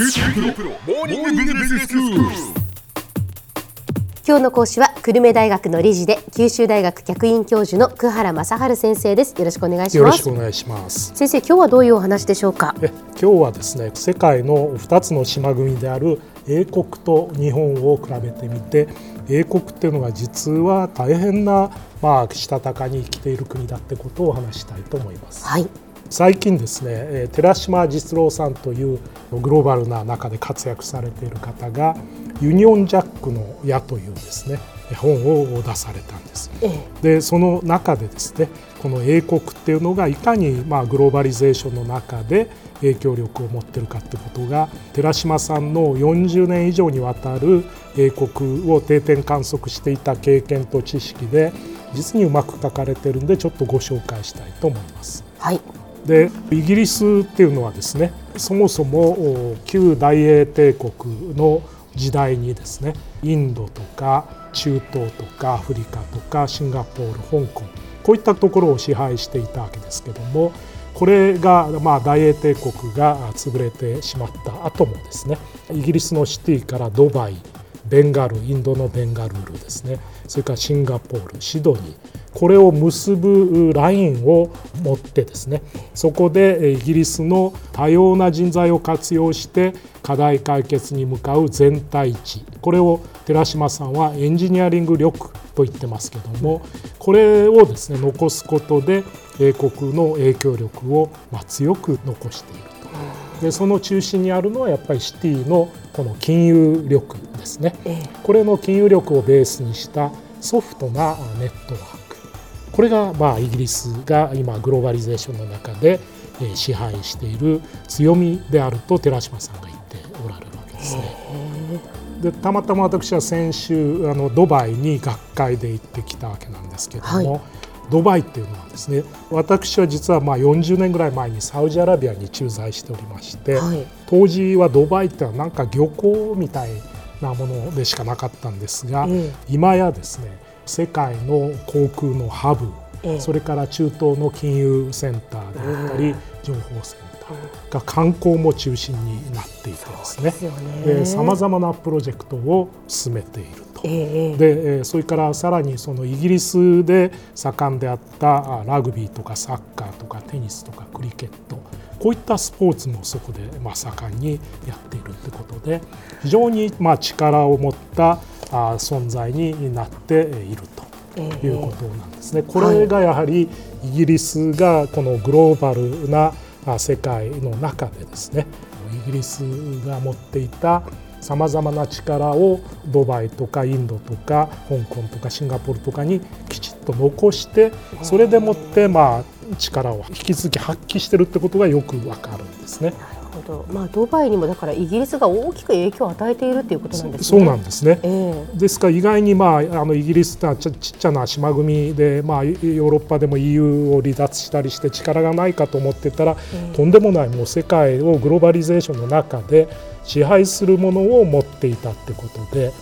今日の講師は久留米大学の理事で九州大学客員教授の久原正治先生です。よろしくお願いしよろますしくお願いします。先生今日はどういうお話でしょうか？え今日はですね世界の2つの島国である英国と日本を比べてみて英国っていうのが実は大変な、まあ、したたかに生きている国だってことをお話したいと思います。はい最近ですねえー寺島実郎さんというグローバルな中で活躍されている方が「ユニオンジャックの矢」というですね本を出されたんです。ええでその中でですねこの英国っていうのがいかにまあグローバリゼーションの中で影響力を持ってるかってことが寺島さんの40年以上にわたる英国を定点観測していた経験と知識で実にうまく書かれてるんでちょっとご紹介したいと思います。はいでイギリスっていうのはですねそもそも旧大英帝国の時代にですねインドとか中東とかアフリカとかシンガポール香港こういったところを支配していたわけですけどもこれがまあ大英帝国が潰れてしまった後もですねイギリスのシティからドバイベンガルインドのベンガルールですねそれからシンガポールシドニーこれを結ぶラインを持ってですねそこでイギリスの多様な人材を活用して課題解決に向かう全体値これを寺島さんはエンジニアリング力と言ってますけどもこれをですね残すことで英国の影響力をまあ強く残していると。でその中心にあるのはやっぱりシティのこの金融力ですね。ええこれの金融力をベースにしたソフトなネットワークこれがまあイギリスが今グローバリゼーションの中でえー支配している強みであると寺島さんが言っておられるわけですね。でたまたま私は先週あのドバイに学会で行ってきたわけなんですけども、はい。ドバイっていうのはですね私は実はまあ40年ぐらい前にサウジアラビアに駐在しておりまして、はい。当時はドバイってのはなんか漁港みたいなものでしかなかったんですが、ええ。今やですね世界の航空のハブ、ええ。それから中東の金融センターであったり、情報センターが観光も中心になっていてですね。さまざまなプロジェクトを進めていると。えでえーそれからさらにそのイギリスで盛んであったあラグビーとかサッカーとかテニスとかクリケットこういったスポーツもそこでまあ盛んにやっているってことで非常にまあ力を持ったあ存在になっていると。いうことなんですね。これがやはりイギリスがこのグローバルなあ世界の中でですね。イギリスが持っていたさまざまな力をドバイとかインドとか香港とかシンガポールとかにきちっと残してそれでもってまあ力を引き続き発揮してるってことがよくわかるんですね。どまあドバイにもだからイギリスが大きく影響を与えているっていうことなんですね。そうなんですね。ええ。ですから意外に、まあ、あのイギリスっはちっちっちゃな島国で、まあ、ヨーロッパでも EU を離脱したりして力がないかと思ってたら、とんでもないもう世界をグローバリゼーションの中で支配するものを持っていたってことで。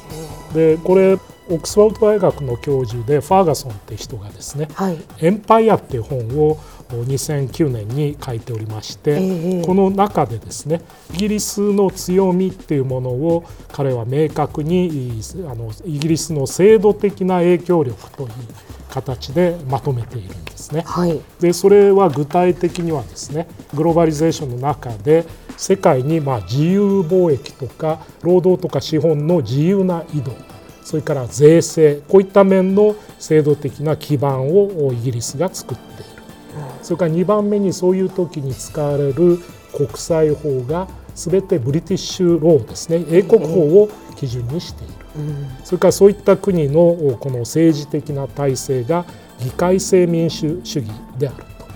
でこれオックスフォード大学の教授でファーガソンって人がですねはい「エンパイア」っていう本を2009年に書いておりまして、ええ。この中でですねイギリスの強みっていうものを彼は明確にあのイギリスの制度的な影響力という形でまとめているんですね。はい。でそれは具体的にはですねグローバリゼーションの中で世界にまあ自由貿易とか労働とか資本の自由な移動それから税制こういった面の制度的な基盤をイギリスが作っているそれから2番目にそういう時に使われる国際法が全てブリティッシュローですね英国法を基準にしている。それからそういった国のこの政治的な体制が議会制民主主義であると。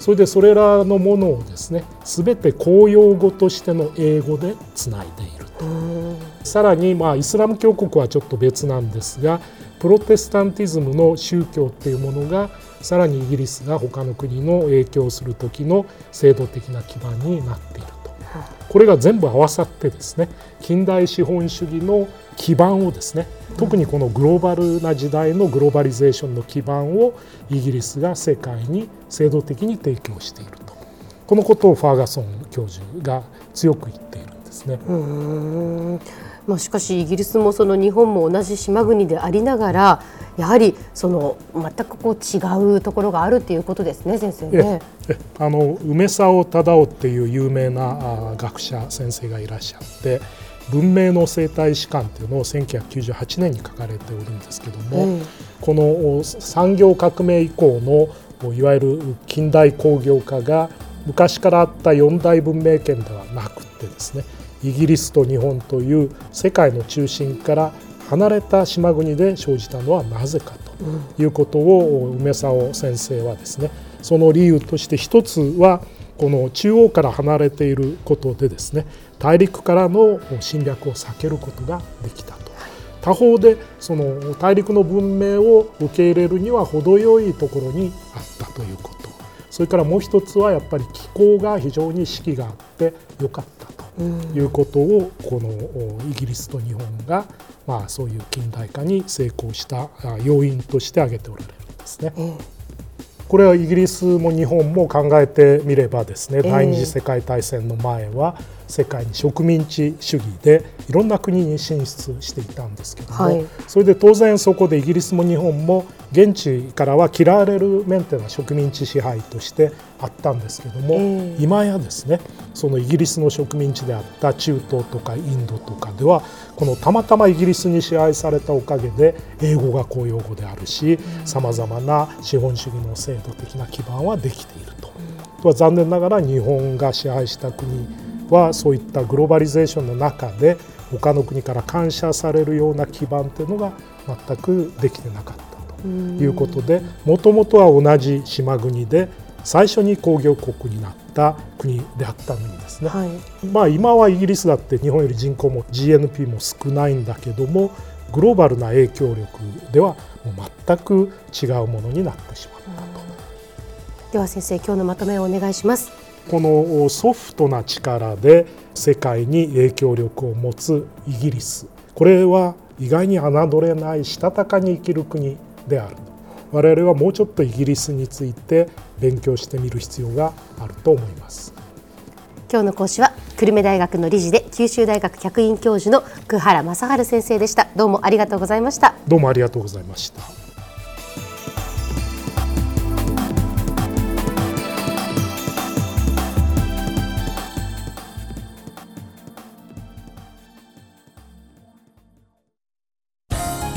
それでそれらのものをですね全て公用語としての英語でつないでいると。さらにまあイスラム教国はちょっと別なんですがプロテスタンティズムの宗教っていうものがさらにイギリスが他の国の影響する時の制度的な基盤になっていると。これが全部合わさってですね近代資本主義の基盤をですね特にこのグローバルな時代のグローバリゼーションの基盤をイギリスが世界に制度的に提供しているとこのことをファーガソン教授が強く言っているんです。ですね。うんまあ、しかしイギリスもその日本も同じ島国でありながらやはりその全くこう違うところがあるっていうことですね先生ね。あの梅沢忠夫っていう有名な学者先生がいらっしゃって文明の生態史観っていうのを1998年に書かれておるんですけども、うん、この産業革命以降のいわゆる近代工業化が昔からあった四大文明圏ではなくてですねイギリスと日本という世界の中心から離れた島国で生じたのはなぜかということを梅沢先生はですねその理由として一つはこの中央から離れていることでですね大陸からの侵略を避けることができたと。他方でその大陸の文明を受け入れるには程よいところにあったということ。それからもう一つはやっぱり気候が非常に四季があってよかった。いうことをこのイギリスと日本がまあそういう近代化に成功した要因として挙げておられるんですね。これはイギリスも日本も考えてみればですね第二次世界大戦の前は世界に植民地主義でいろんな国に進出していたんですけども、はい、それで当然そこでイギリスも日本も現地からは嫌われるメンテナ植民地支配としてあったんですけども、えー、今やですねそのイギリスの植民地であった中東とかインドとかではこのたまたまイギリスに支配されたおかげで英語が公用語であるしさまざまな資本主義の制度的な基盤はできていると。は残念ながら日本が支配した国はそういったグローバリゼーションの中で他の国から感謝されるような基盤というのが全くできてなかったということでもともとは同じ島国で最初に工業国になった国であったのにですね、はい、まあ今はイギリスだって日本より人口も GNP も少ないんだけどもグローバルな影響力ではもう全く違うものになってしまったと。では先生今日のまとめをお願いします。このソフトな力で世界に影響力を持つイギリス。これは意外に侮れないしたたかに生きる国である。我々はもうちょっとイギリスについて勉強してみる必要があると思います。今日の講師は久留米大学の理事で九州大学客員教授の久原正治先生でした。どうもありがとうございました。どうもありがとうございました